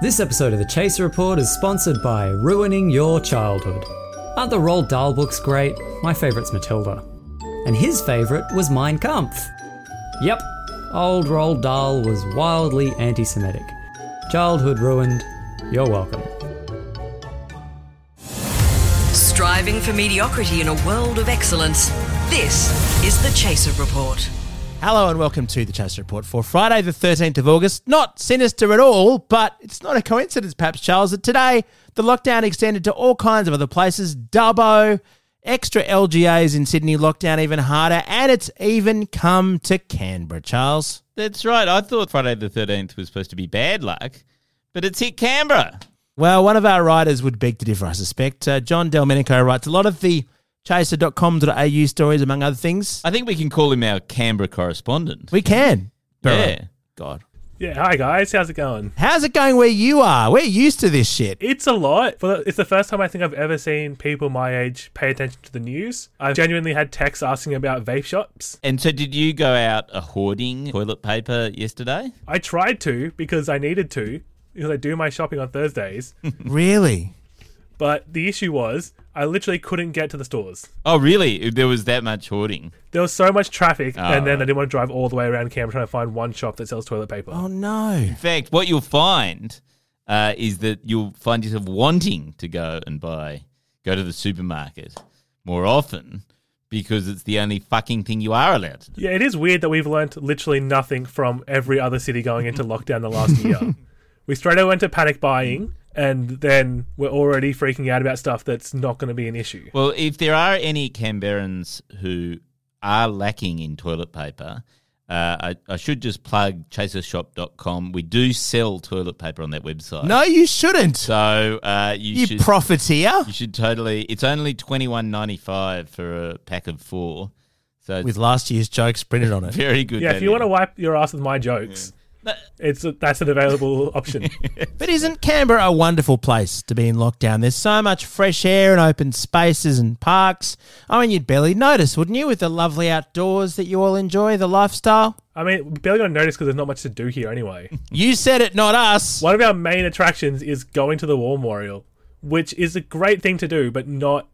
This episode of the Chaser Report is sponsored by Ruining Your Childhood. Aren't the Roald Dahl books great? My favourite's Matilda. And his favourite was Mein Kampf. Yep, old Roald Dahl was wildly anti Semitic. Childhood ruined, you're welcome. Striving for mediocrity in a world of excellence. This is the Chaser Report. Hello and welcome to the Chaser Report for Friday, the 13th of August. Not sinister at all, but it's not a coincidence, perhaps, Charles, that today the lockdown extended to all kinds of other places. Dubbo, extra LGAs in Sydney, lockdown even harder, and it's even come to Canberra, Charles. That's right. I thought Friday the 13th was supposed to be bad luck, but it's hit Canberra. Well, one of our writers would beg to differ, I suspect. Uh, John Delmenico writes a lot of the chaser.com.au stories, among other things. I think we can call him our Canberra correspondent. We can. yeah. God. Yeah, hi guys, how's it going? How's it going where you are? We're used to this shit. It's a lot. For the, it's the first time I think I've ever seen people my age pay attention to the news. I've genuinely had texts asking about vape shops. And so, did you go out a hoarding toilet paper yesterday? I tried to because I needed to because I do my shopping on Thursdays. Really? but the issue was I literally couldn't get to the stores. Oh, really? There was that much hoarding. There was so much traffic, Oh, and then right. I didn't want to drive all the way around Canberra trying to find one shop that sells toilet paper. Oh, no. In fact, what you'll find uh, is that you'll find yourself wanting to go and buy, go to the supermarket more often because it's the only fucking thing you are allowed to do. Yeah, it is weird that we've learnt literally nothing from every other city going into lockdown the last year. We straight away went to panic buying, and then we're already freaking out about stuff that's not going to be an issue. Well, if there are any Canberrans who are lacking in toilet paper, uh, I, I should just plug chasershop.com. We do sell toilet paper on that website. No, you shouldn't. So uh, you, you should profiteer. you should totally. It's only twenty one ninety five for a pack of four. So With last year's jokes printed on it. very good. Yeah, if you want to wipe your ass with my jokes, it's that's an available option. But isn't Canberra a wonderful place to be in lockdown? There's so much fresh air and open spaces and parks. I mean, you'd barely notice, wouldn't you, with the lovely outdoors that you all enjoy, the lifestyle? I mean, barely to notice because there's not much to do here anyway. You said it, not us. One of our main attractions is going to the War Memorial, which is a great thing to do, but not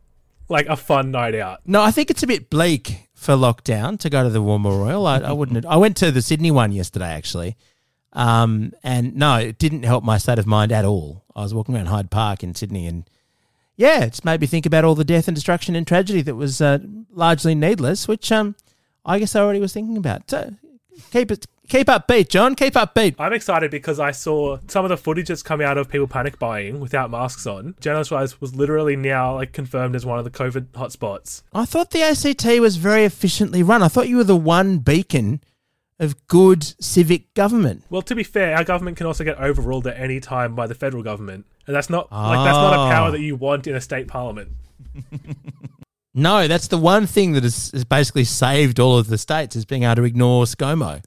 like a fun night out. No, I think it's a bit bleak for lockdown to go to the War Memorial. I, I wouldn't. I went to the Sydney one yesterday, actually. Um, and no, it didn't help my state of mind at all. I was walking around Hyde Park in Sydney, and yeah, it's made me think about all the death and destruction and tragedy that was uh, largely needless, which um, I guess I already was thinking about. So keep it, keep up beat, John. Keep up beat. I'm excited because I saw some of the footage that's come out of people panic buying without masks on. Journalist Rise was literally now like confirmed as one of the COVID hotspots. I thought the ACT was very efficiently run. I thought you were the one beacon of good civic government. Well, to be fair, our government can also get overruled at any time by the federal government, and that's not like that's not a Ah. power that you want in a state parliament. No, that's the one thing that has, has basically saved all of the states is being able to ignore ScoMo.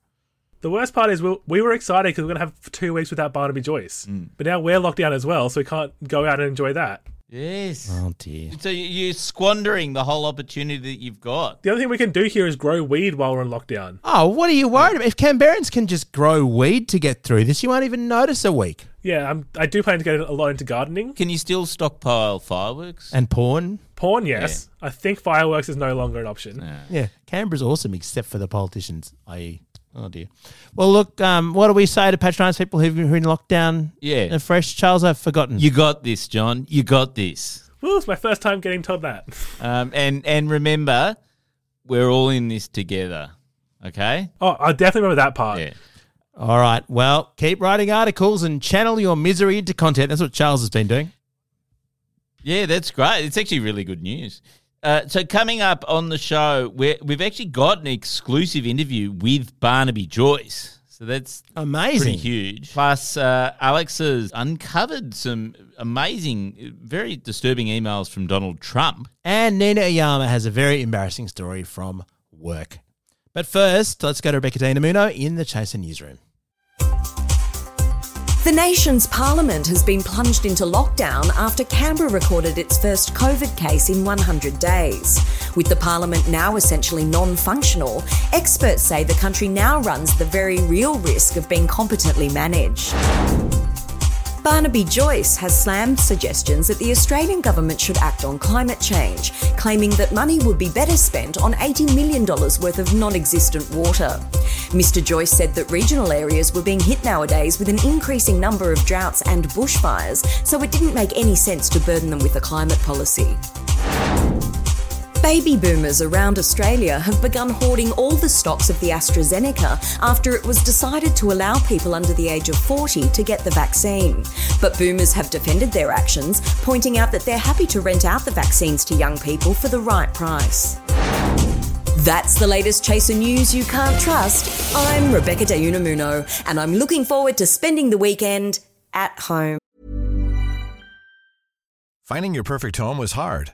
The worst part is we, we were excited because we're going to have two weeks without Barnaby Joyce, but now we're locked down as well, so we can't go out and enjoy that. Yes. Oh dear. So you- you're squandering the whole opportunity that you've got. The other thing we can do here is grow weed while we're in lockdown. Oh, what are you worried about? If Canberrans can just grow weed to get through this, you won't even notice a week. Yeah, I'm, I do plan to get a lot into gardening. Can you still stockpile fireworks? And porn. Porn, yes. I think fireworks is no longer an option. Yeah. Yeah, Canberra's awesome except for the politicians, i.e. Oh dear. Well, look, um, what do we say to patronise people who've been in lockdown? Yeah. fresh. Charles, I've forgotten. You got this, John. You got this. Woo, it's my first time getting told that. Um, and and remember, we're all in this together. Okay. Oh, I definitely remember that part. Yeah. All right. Well, keep writing articles and channel your misery into content. That's what Charles has been doing. Yeah, that's great. It's actually really good news. Uh, so coming up on the show, we're, we've actually got an exclusive interview with Barnaby Joyce. So that's Amazing. pretty huge. Plus, uh, Alex has uncovered some amazing, very disturbing emails from Donald Trump. And Nina Oyama has a very embarrassing story from work. But first, let's go to Rebecca De Unamuno in the Chaser newsroom. The nation's parliament has been plunged into lockdown after Canberra recorded its first COVID case in 100 days. With the parliament now essentially non functional, experts say the country now runs the very real risk of being competently managed. Barnaby Joyce has slammed suggestions that the Australian government should act on climate change, claiming that money would be better spent on $80 million worth of non existent water. Mr. Joyce said that regional areas were being hit nowadays with an increasing number of droughts and bushfires, so it didn't make any sense to burden them with a climate policy. Baby boomers around Australia have begun hoarding all the stocks of the AstraZeneca after it was decided to allow people under the age of 40 to get the vaccine. But boomers have defended their actions, pointing out that they're happy to rent out the vaccines to young people for the right price. That's the latest Chaser news you can't trust. I'm Rebecca De Unamuno, and I'm looking forward to spending the weekend at home. Finding your perfect home was hard,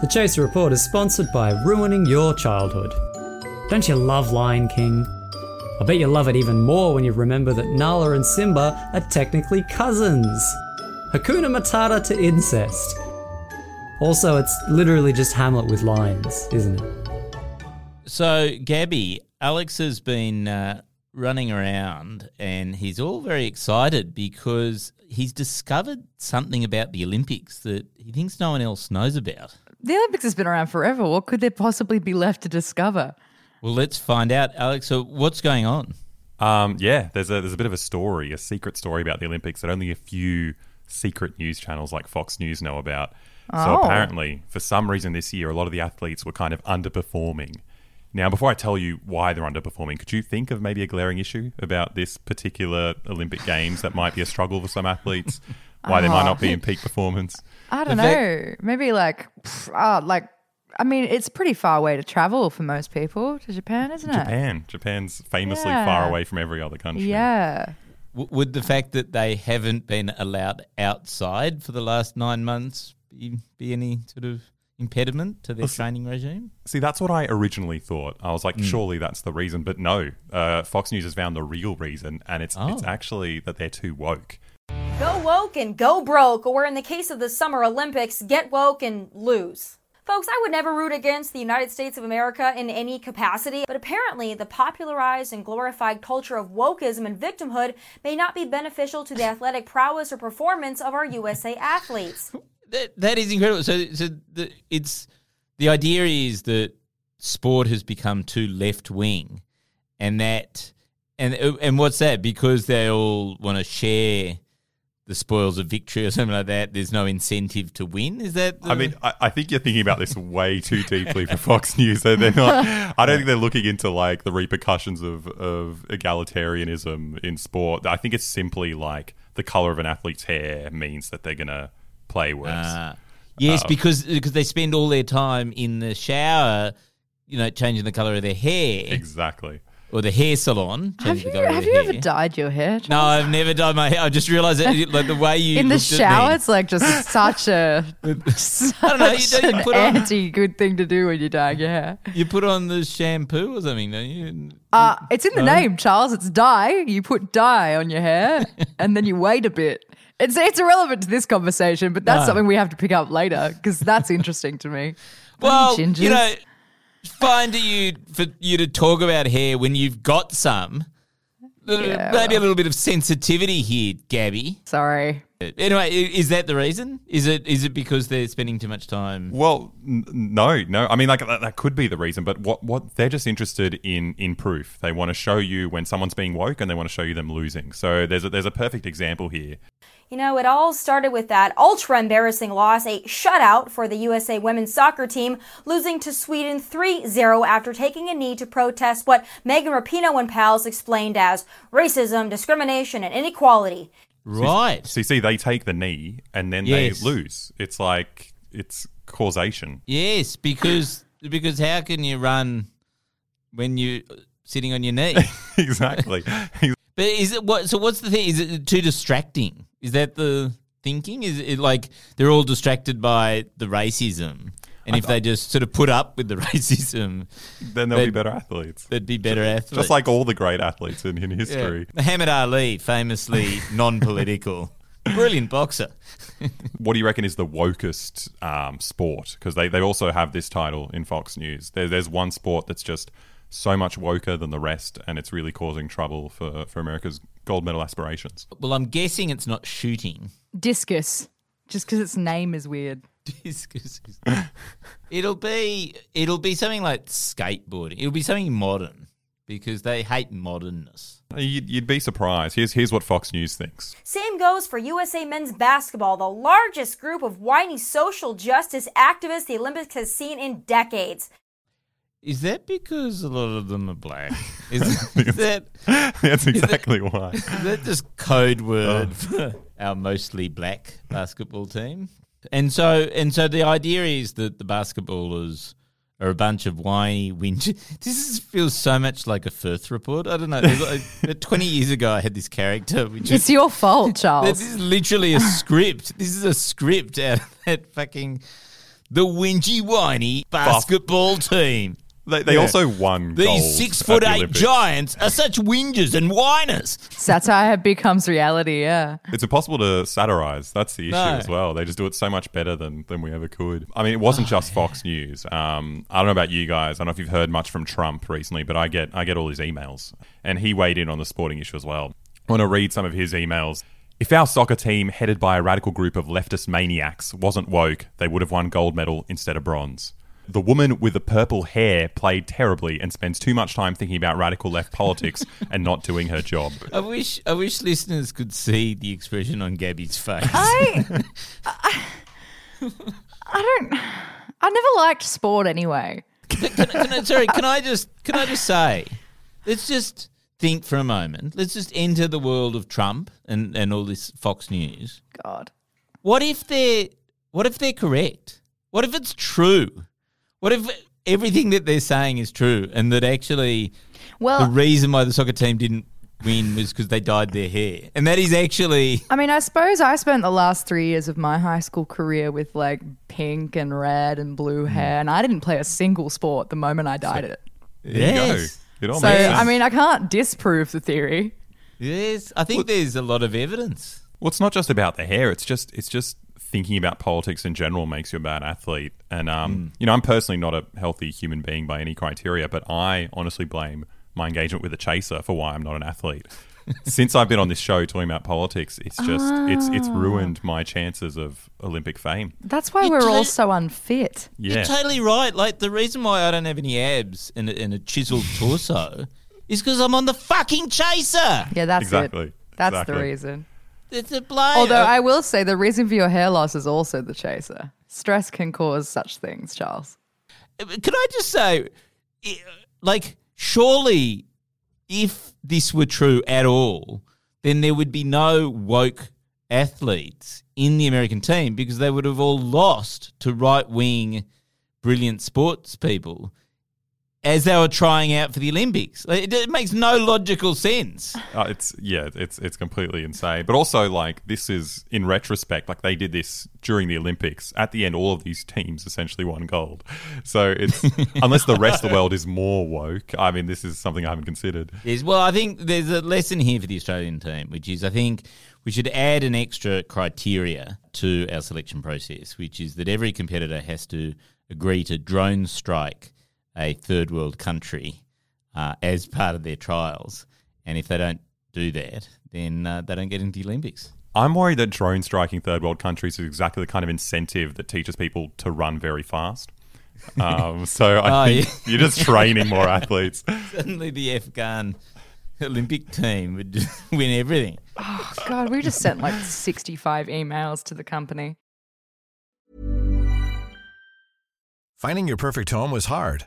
The Chaser Report is sponsored by Ruining Your Childhood. Don't you love Lion King? I bet you love it even more when you remember that Nala and Simba are technically cousins. Hakuna Matata to incest. Also, it's literally just Hamlet with lions, isn't it? So, Gabby, Alex has been uh, running around and he's all very excited because he's discovered something about the Olympics that he thinks no one else knows about. The Olympics has been around forever. What could there possibly be left to discover? Well, let's find out, Alex. So, what's going on? Um, yeah, there's a there's a bit of a story, a secret story about the Olympics that only a few secret news channels like Fox News know about. Oh. So apparently, for some reason this year, a lot of the athletes were kind of underperforming. Now, before I tell you why they're underperforming, could you think of maybe a glaring issue about this particular Olympic Games that might be a struggle for some athletes? Why they might not be in peak performance? I don't know. Maybe like, pff, uh, like, I mean, it's pretty far away to travel for most people to Japan, isn't it? Japan, Japan's famously Yeah. far away from every other country. Yeah. W- would the fact that they haven't been allowed outside for the last nine months be, be any sort of impediment to their training regime? See, that's what I originally thought. I was like, Hmm. surely that's the reason, but no. Uh, Fox News has found the real reason, and it's it's Oh. actually that they're too woke. Go woke and go broke, or in the case of the Summer Olympics, get woke and lose. Folks, I would never root against the United States of America in any capacity, but apparently the popularized and glorified culture of wokeism and victimhood may not be beneficial to the athletic prowess or performance of our USA athletes. That, that is incredible. So, so the, it's the idea is that sport has become too left wing, and that and and what's that? Because they all want to share the spoils of victory or something like that. There's no incentive to win. Is that? I mean, I, I think you're thinking about this way too deeply for Fox News. They're, they're not. I don't think they're looking into like the repercussions of of egalitarianism in sport. I think it's simply like the color of an athlete's hair means that they're gonna play worse. Ah. yes, Uh, because because they spend all their time in the shower, you know, changing the color of their hair, exactly. Or the hair salon. Have you the colour of have you ever dyed your hair? No, I've never dyed my hair. I just realised that like the way you in the shower, it's like just such a such don't know, you don't an put on- anti good thing to do when you're dyeing your hair. You put on the shampoo or something, don't you? Uh, it's in the name, Charles. It's dye. You put dye on your hair, and then you wait a bit. It's it's irrelevant to this conversation, but that's No. something we have to pick up later because that's interesting to me. Well, you know, fine to you for you to talk about hair when you've got some. Yeah, Maybe a little bit of sensitivity here, Gabby. Sorry. Anyway, is that the reason? Is it is it because they're spending too much time? Well, n- no, no. I mean, like that, that could be the reason, but what what they're just interested in in proof. They want to show you when someone's being woke, and they want to show you them losing. So there's a, there's a perfect example here. You know, it all started with that ultra embarrassing loss, a shutout for the USA women's soccer team, losing to Sweden 3 0 after taking a knee to protest what Megan Rapinoe and pals explained as racism, discrimination, and inequality. Right. So you see, they take the knee and then Yes. they lose. It's like it's causation. Yes, because because how can you run when you're sitting on your knee? exactly. But is it what? So what's the thing? Is it too distracting? Is that the thinking? Is it like they're all distracted by the racism, and if they just sort of put up with the racism, Then they'll be better athletes. they'd be better athletes. Just like all the great athletes in, in Yeah. history. Muhammad Ali, famously non-political, brilliant boxer. What do you reckon is the wokest um, sport? Because they, they also have this title in Fox News. There, there's one sport that's just so much woker than the rest, and it's really causing trouble for, for America's gold medal aspirations. Well, I'm guessing it's not shooting. Discus. Just because its name is weird. Discus. it'll be it'll be something like skateboarding. It'll be something modern because they hate modernness. You'd, you'd be surprised. Here's, here's what Fox News thinks. Same goes for USA men's basketball, the largest group of whiny social justice activists the Olympics has seen in decades. Is that because a lot of them are black? Is, is that That's exactly why. is that just code word oh. for our mostly black basketball team? And so and so the idea is that the basketballers are a bunch of whiny whinge. This is, feels so much like a Firth report. I don't know. Like- Twenty years ago, I had this character, which It's is your fault, Charles. This is literally a script. This is a script out of that fucking the whingy whiny basketball team. They, they Yeah. also won These gold six foot eight Olympics. giants are such whingers and whiners. Satire becomes reality, yeah. It's impossible to satirize. That's the issue No. as well. They just do it so much better than, than we ever could. I mean, it wasn't just Fox News. Um, I don't know about you guys. I don't know if you've heard much from Trump recently, but I get I get all his emails, and he weighed in on the sporting issue as well. I want to read some of his emails. If our soccer team, headed by a radical group of leftist maniacs, wasn't woke, they would have won gold medal instead of bronze. The woman with the purple hair played terribly and spends too much time thinking about radical left politics and not doing her job. I wish I wish listeners could see the expression on Gabby's face. I, I, I don't. I never liked sport anyway. can I, sorry, can I just can I just say, let's just think for a moment. Let's just enter the world of Trump and, and all this Fox News. God. What if they're what if they're correct? What if it's true? What if everything that they're saying is true and that actually Well, the reason why the soccer team didn't win was because they dyed their hair? And that is actually I mean, I suppose I spent the last three years of my high school career with like pink and red and blue mm. hair, and I didn't play a single sport the moment I dyed it. There you go. Yes. It all So, makes. I mean, I can't disprove the theory. Yes, I think there's a lot of evidence. Well, it's not just about the hair. It's just it's just thinking about politics in general makes you a bad athlete. And um, you know, I'm personally not a healthy human being by any criteria, but I honestly blame my engagement with the chaser for why I'm not an athlete. Since I've been on this show talking about politics, it's just it's it's ruined my chances of Olympic fame. That's why You we're all so unfit. Yeah. You're totally right. Like the reason why I don't have any abs and a, and a chiseled torso is because I'm on the fucking chaser. Yeah, that's Exactly. it. That's Exactly. the reason. It's a. Although I will say the reason for your hair loss is also the chaser. Stress can cause such things, Charles. Can I just say, like, surely if this were true at all, then there would be no woke athletes in the American team because they would have all lost to right wing, brilliant sports people as they were trying out for the Olympics. It, it makes no logical sense. Uh, it's yeah, it's it's completely insane. But also, like this is in retrospect, like they did this during the Olympics. At the end, all of these teams essentially won gold. So it's unless the rest of the world is more woke. I mean, this is something I haven't considered. Yes, well, I think there's a lesson here for the Australian team, which is I think we should add an extra criteria to our selection process, which is that every competitor has to agree to drone strike a third world country uh, as part of their trials. And if they don't do that, then uh, they don't get into the Olympics. I'm worried that drone striking third world countries is exactly the kind of incentive that teaches people to run very fast. Um, so I Oh, think yeah. you're just training more athletes. Suddenly, the Afghan Olympic team would just win everything. Oh, God, we just sent like 65 emails to the company. Finding your perfect home was hard,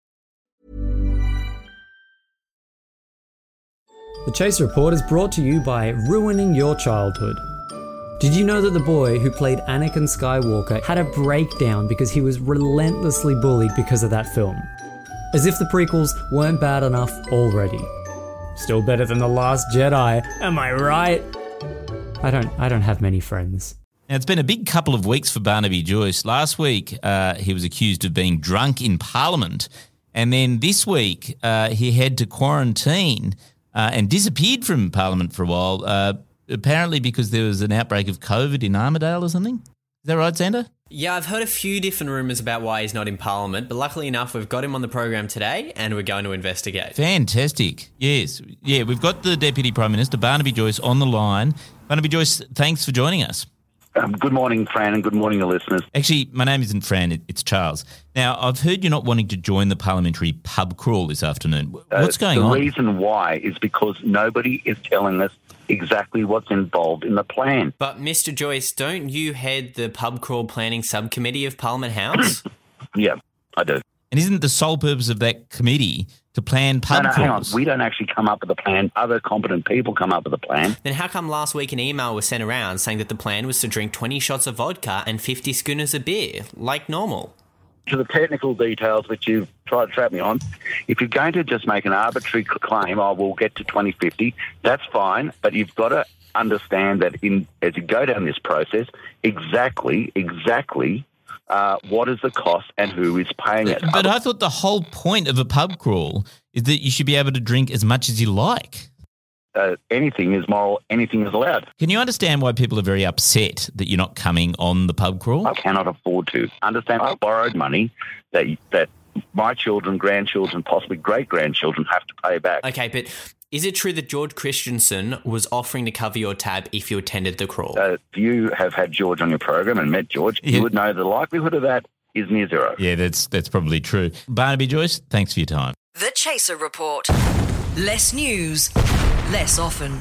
The Chase Report is brought to you by Ruining Your Childhood. Did you know that the boy who played Anakin Skywalker had a breakdown because he was relentlessly bullied because of that film? As if the prequels weren't bad enough already. Still better than The Last Jedi, am I right? I don't I don't have many friends. Now, it's been a big couple of weeks for Barnaby Joyce. Last week, uh, he was accused of being drunk in Parliament. And then this week, uh, he had to quarantine uh, and disappeared from Parliament for a while, uh, apparently because there was an outbreak of COVID in Armidale or something. Is that right, Zander? Yeah, I've heard a few different rumours about why he's not in Parliament, but luckily enough, we've got him on the program today and we're going to investigate. Fantastic. Yes. Yeah, we've got the Deputy Prime Minister, Barnaby Joyce, on the line. Barnaby Joyce, thanks for joining us. Um, good morning, Fran, and good morning, the listeners. Actually, my name isn't Fran, it- it's Charles. Now, I've heard you're not wanting to join the parliamentary pub crawl this afternoon. What's Uh, going the on? The reason why is because nobody is telling us exactly what's involved in the plan. But Mr. Joyce, don't you head the pub crawl planning subcommittee of Parliament House? Yeah, I do. And isn't the sole purpose of that committee to plan No, pub no, hang on. crawls? We don't actually come up with a plan. Other competent people come up with a plan. then how come last week an email was sent around saying that the plan was to drink 20 shots of vodka and 50 schooners of beer, like normal? To the technical details which you've tried to trap me on, if you're going to just make an arbitrary claim, oh, we'll get to 2050, that's fine. But you've got to understand that in as you go down this process, exactly, exactly uh, what is the cost and who is paying it. But I thought the whole point of a pub crawl is that you should be able to drink as much as you like. uh, anything is moral, anything is allowed. Can you understand why people are very upset that you're not coming on the pub crawl? I cannot afford to. Understand, I borrowed money that that my children, grandchildren, possibly great grandchildren have to pay back. Okay, but is it true that George Christensen was offering to cover your tab if you attended the crawl? Uh, if you have had George on your program and met George, Yeah. you would know the likelihood of that is near zero. Yeah, that's that's probably true. Barnaby Joyce, thanks for your time. The Chaser Report. Less news, less often.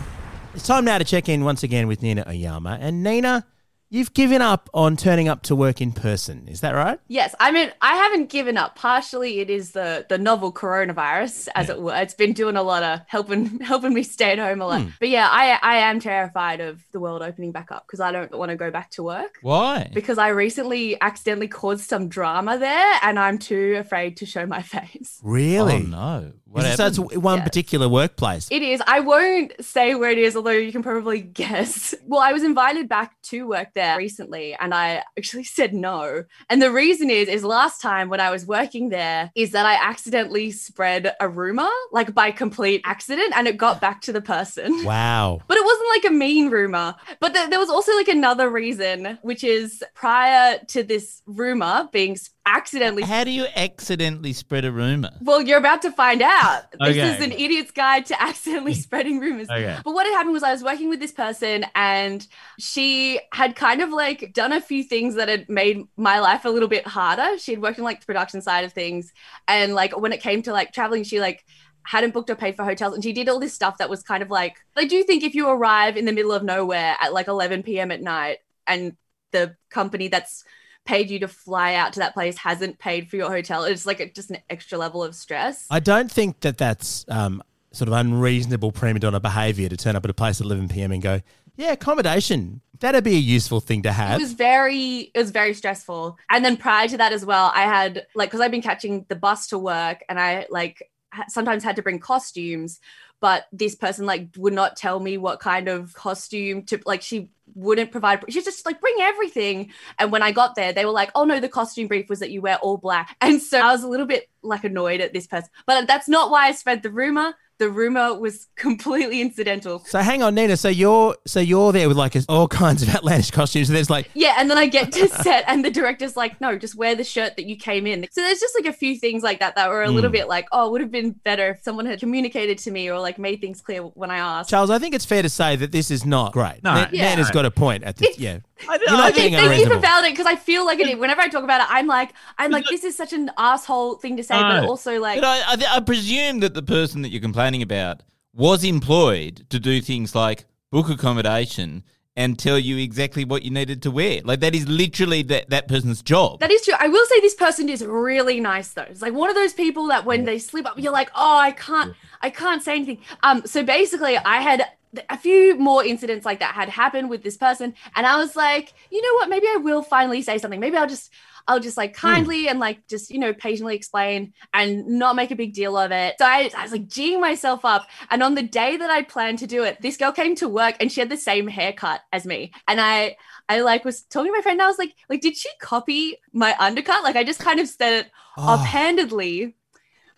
It's time now to check in once again with Nina Oyama. And Nina, you've given up on turning up to work in person. Is that right? Yes, I mean I haven't given up. Partially, it is the the novel coronavirus, as it were. It's been doing a lot of helping helping me stay at home a lot. Hmm. But yeah, I I am terrified of the world opening back up because I don't want to go back to work. Why? Because I recently accidentally caused some drama there, and I'm too afraid to show my face. Really? Oh no. What Is it- so it's one Yes. particular workplace. It is. I won't say where it is, although you can probably guess. Well, I was invited back to work there recently, and I actually said no. And the reason is, is last time when I was working there, is that I accidentally spread a rumor, like by complete accident, and it got back to the person. Wow. But it wasn't like a mean rumor. But th- there was also like another reason, which is prior to this rumor being s- accidentally How do you accidentally spread a rumor? well, you're about to find out. This Okay. is an idiot's guide to accidentally spreading rumors. Okay. But what had happened was I was working with this person and she had kind of like done a few things that had made my life a little bit harder. She had worked in like the production side of things. And like when it came to like traveling, she like hadn't booked or paid for hotels and she did all this stuff that was kind of like I do think if you arrive in the middle of nowhere at like 11 p.m. at night and the company that's paid you to fly out to that place hasn't paid for your hotel it's like a, just an extra level of stress I don't think that that's um, sort of unreasonable prima donna behaviour to turn up at a place at 11 p.m. and go, yeah, accommodation. That'd be a useful thing to have. it was very it was very stressful and then prior to that as well i had like because i've been catching the bus to work and i like sometimes had to bring costumes but this person like would not tell me what kind of costume to like she wouldn't provide she's just like bring everything. And when i got there they were like oh no the costume brief was that you wear all black. And so i was a little bit like annoyed at this person. But that's not why i spread the rumor the rumor was completely incidental so hang on, Nina. So you're so you're there with like all kinds of outlandish costumes. And there's like Yeah, and then I get to set, and the director's like, "No, just wear the shirt that you came in." So there's just like a few things like that that were a little Mm. bit like, "Oh, it would have been better if someone had communicated to me or like made things clear when I asked." Charles. I think it's fair to say that this is not great. No. Ni- Yeah. Nina's got a point at this. Yeah, I you're not Okay, being thank you for unreasonable. validating because I feel like it. Whenever I talk about it, I'm like, I'm like, this is such an asshole thing to say, but also like, But I, I, I presume that the person that you're complaining about was employed to do things like book accommodation, and tell you exactly what you needed to wear. Like that is literally that, that person's job. That is true. I will say this person is really nice though. It's like one of those people that when they slip up, you're like, oh, I can't, I can't say anything. Um, so basically, I had a few more incidents like that had happened with this person, and I was like, you know what? Maybe I will finally say something. Maybe I'll just. I'll just like hmm. kindly and like just you know patiently explain and not make a big deal of it. So I, I was like geeing myself up, and on the day that I planned to do it, this girl came to work and she had the same haircut as me, and I I like was talking to my friend. And I was like, like, did she copy my undercut? Like, I just kind of said it ah. offhandedly.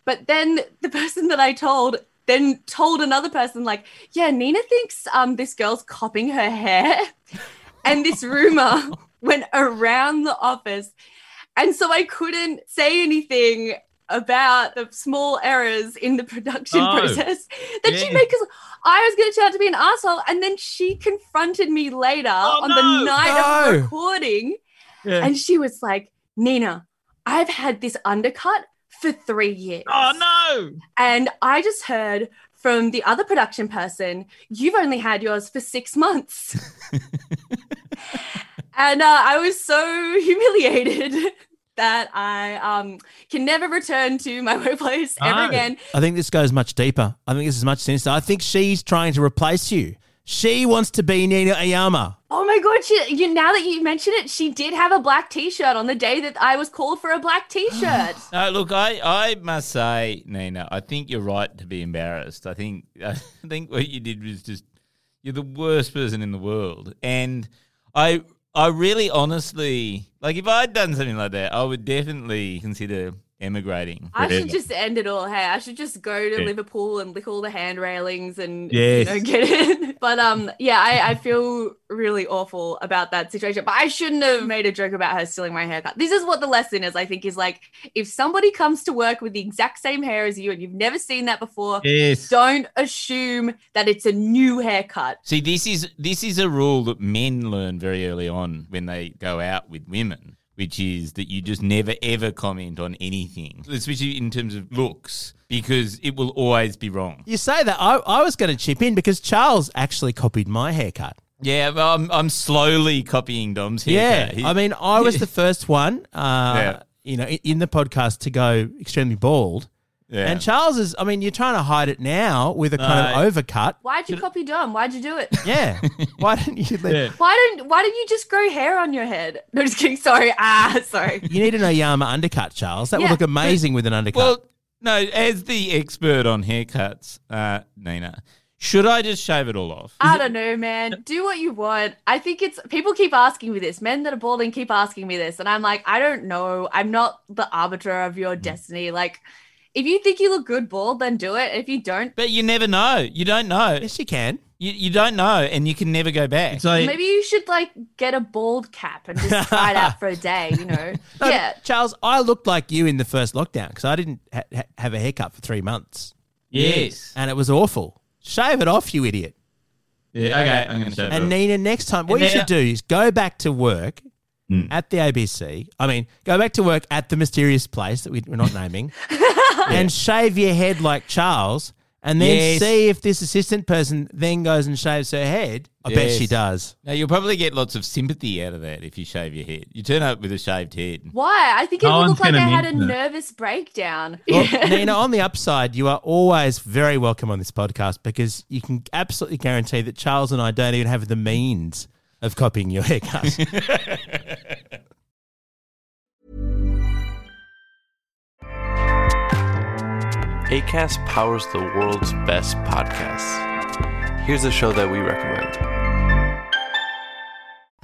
But then the person that I told then told another person, like, yeah, Nina thinks um this girl's copying her hair. and this rumor went around the office. And so I couldn't say anything about the small errors in the production Oh, process that she made because I was going to turn out to be an asshole. And then she confronted me later on the night No. of recording. And she was like, Nina, I've had this undercut for three years. Oh no! And I just heard from the other production person, you've only had yours for six months. and uh, I was so humiliated that I um, can never return to my workplace ever Oh. again. I think this goes much deeper. I think this is much sinister. I think she's trying to replace you. She wants to be Nina Oyama. Oh my god! She, you, now that you mention it, she did have a black T-shirt on the day that I was called for a black T-shirt. No, look, I, I must say, Nina, I think you're right to be embarrassed. I think I think what you did was just you're the worst person in the world, and I I really honestly like if I'd done something like that, I would definitely consider emigrating. I should just end it all. Hey, I should just go to Liverpool and lick all the hand railings and Yes. you know get it. But um, yeah, I, I feel really awful about that situation. But I shouldn't have made a joke about her stealing my haircut. This is what the lesson is. I think is like if somebody comes to work with the exact same hair as you and you've never seen that before, Yes. don't assume that it's a new haircut. See, this is this is a rule that men learn very early on when they go out with women, which is that you just never ever comment on anything, especially in terms of looks, because it will always be wrong. You say that. I, I was going to chip in because Charles actually copied my haircut. Yeah, well, I'm I'm slowly copying Dom's Yeah. haircut. He- I mean, I was the first one, uh, Yeah. you know, in, in the podcast to go extremely bald. Yeah. And Charles is, I mean, you're trying to hide it now with a kind No. of overcut. Why'd you copy Dom? Why'd you do it? Yeah. Why didn't you let Why don't Why don't you just grow hair on your head? No, just kidding. Sorry. Ah, sorry. You need an Oyama undercut, Charles. That would Yeah. look amazing with an undercut. well, no, as the expert on haircuts, uh, Nina, should I just shave it all off? I don't know, man. Do what you want. I think it's people keep asking me this. Men that are balding keep asking me this, and I'm like, I don't know. I'm not the arbiter of your destiny. Like, if you think you look good bald, then do it. If you don't, But you never know. You don't know. yes, you can. You, you don't know, and you can never go back. So maybe you should like get a bald cap and just try it out for a day. You know? No, yeah. Charles, I looked like you in the first lockdown because I didn't ha- ha- have a haircut for three months. yes. And it was awful. Shave it off, you idiot. yeah, okay, I'm going to shave it And off. Nina, next time, what And you then- should do is go back to work Hmm. at the ABC. I mean, go back to work at the mysterious place that we, we're not naming and shave your head like Charles and then Yes. see if this assistant person then goes and shaves her head. I bet she does. Now you'll probably get lots of sympathy out of that if you shave your head. You turn up with a shaved head. Why? I think it No would look like I had a mention it. nervous breakdown. Well, Nina, on the upside, you are always very welcome on this podcast because you can absolutely guarantee that Charles and I don't even have the means of copying your haircut. ACAST powers the world's best podcasts. Here's a show that we recommend.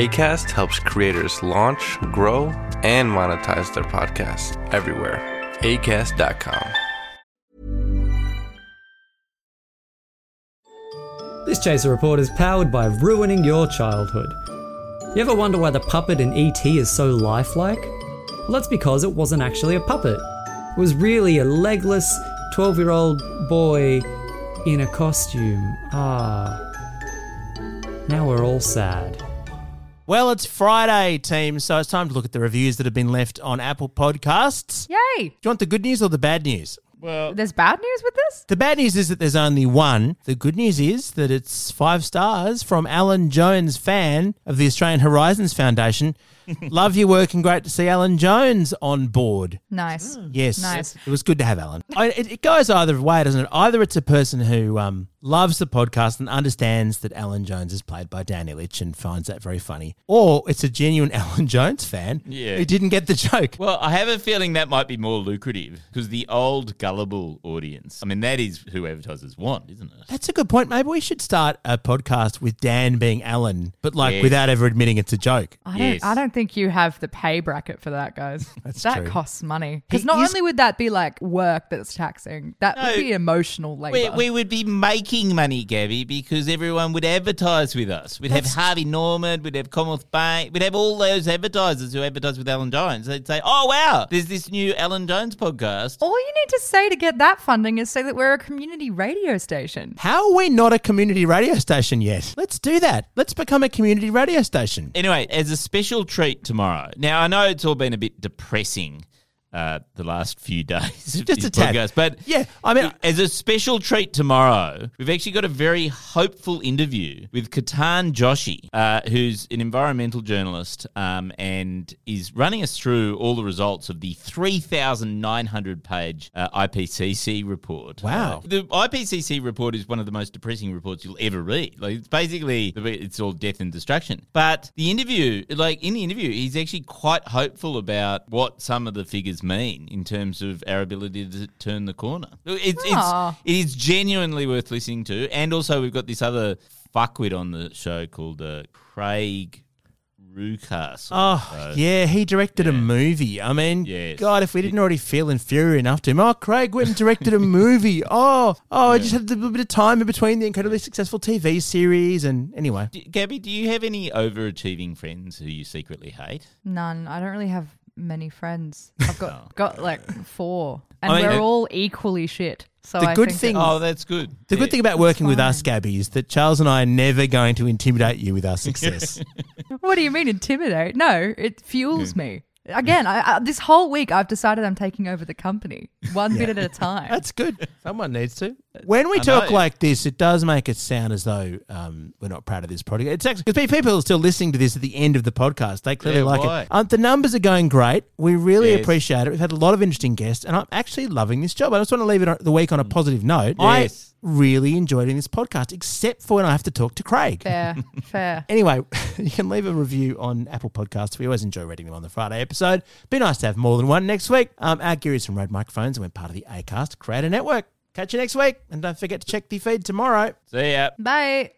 ACAST helps creators launch, grow, and monetize their podcasts everywhere. ACAST.com. This Chaser Report is powered by ruining your childhood. You ever wonder why the puppet in E.T. is so lifelike? Well, that's because it wasn't actually a puppet. It was really a legless 12 year old boy in a costume. Ah. Now we're all sad. Well, it's Friday, team, so it's time to look at the reviews that have been left on Apple Podcasts. Yay! Do you want the good news or the bad news? Well, There's bad news with this? The bad news is that there's only one. The good news is that it's five stars from Alan Jones, fan of the Australian Horizons Foundation. Love your work and great to see Alan Jones on board. Nice. Yes, Nice. It was good to have Alan. I, it, it goes either way, doesn't it? Either it's a person who um, loves the podcast and understands that Alan Jones is played by Dan Ilic and finds that very funny, or it's a genuine Alan Jones fan Yeah. who didn't get the joke. Well, I have a feeling that might be more lucrative because the old gullible audience. I mean, that is who advertisers want, isn't it? That's a good point. Maybe we should start a podcast with Dan being Alan, but like Yes. without ever admitting it's a joke. I don't. I don't think you have the pay bracket for that, guys. That's that true. costs money. Because not is- only would that be like work that's taxing, that No. would be emotional We, labor. we would be making money, Gabby, because everyone would advertise with us. We'd That's- have Harvey Norman, we'd have Commonwealth Bank, we'd have all those advertisers who advertise with Alan Jones. They'd say, "Oh wow, there's this new Alan Jones podcast." All you need to say to get that funding is say that we're a community radio station. How are we not a community radio station yet? Let's do that. Let's become a community radio station. Anyway, as a special treat tomorrow. Now I know it's all been a bit depressing uh, the last few days. of Just this a tad. but Yeah, I mean, as a special treat tomorrow, we've actually got a very hopeful interview with Ketan Joshi, uh, who's an environmental journalist um, and is running us through all the results of the 3,900 page uh, IPCC report. Wow. Uh, the IPCC report is one of the most depressing reports you'll ever read. Like, it's basically, it's all death and destruction. But the interview, like in the interview, he's actually quite hopeful about what some of the figures mean in terms of our ability to turn the corner. It's, it's, it is genuinely worth listening to. And also, we've got this other fuckwit on the show called uh, Craig Reucassel. Oh, So- yeah, he directed a movie. I mean, Yes. God, if we didn't already feel inferior enough to him, oh, Craig went and directed a movie. Oh, oh, I just had a little bit of time in between the incredibly successful TV series. And anyway, D- Gabby, do you have any overachieving friends who you secretly hate? None. I don't really have many friends. I've got got like four, and I mean, we're uh, all equally shit. So the I good think thing, Oh, that's good. the good thing about working with us. Gabby, is that Charles and I are never going to intimidate you with our success. What do you mean intimidate? No, it fuels me. Again, I, I, this whole week I've decided I'm taking over the company one bit at a time. That's good. Someone needs to. When we I talk know. like this, it does make it sound as though um, we're not proud of this product. It's actually because people are still listening to this at the end of the podcast. They clearly Yeah, like why? it. Um, the numbers are going great. We really Yes. appreciate it. We've had a lot of interesting guests, and I'm actually loving this job. I just want to leave it on, the week on a positive note. Yes. I really enjoyed doing this podcast, except for when I have to talk to Craig. Fair, fair. Anyway, you can leave a review on Apple Podcasts. We always enjoy reading them on the Friday episode. Be nice to have more than one next week. Um, our gear is from Rode Microphones and we're part of the ACAST Creator Network. Catch you next week. And don't forget to check the feed tomorrow. See ya. Bye.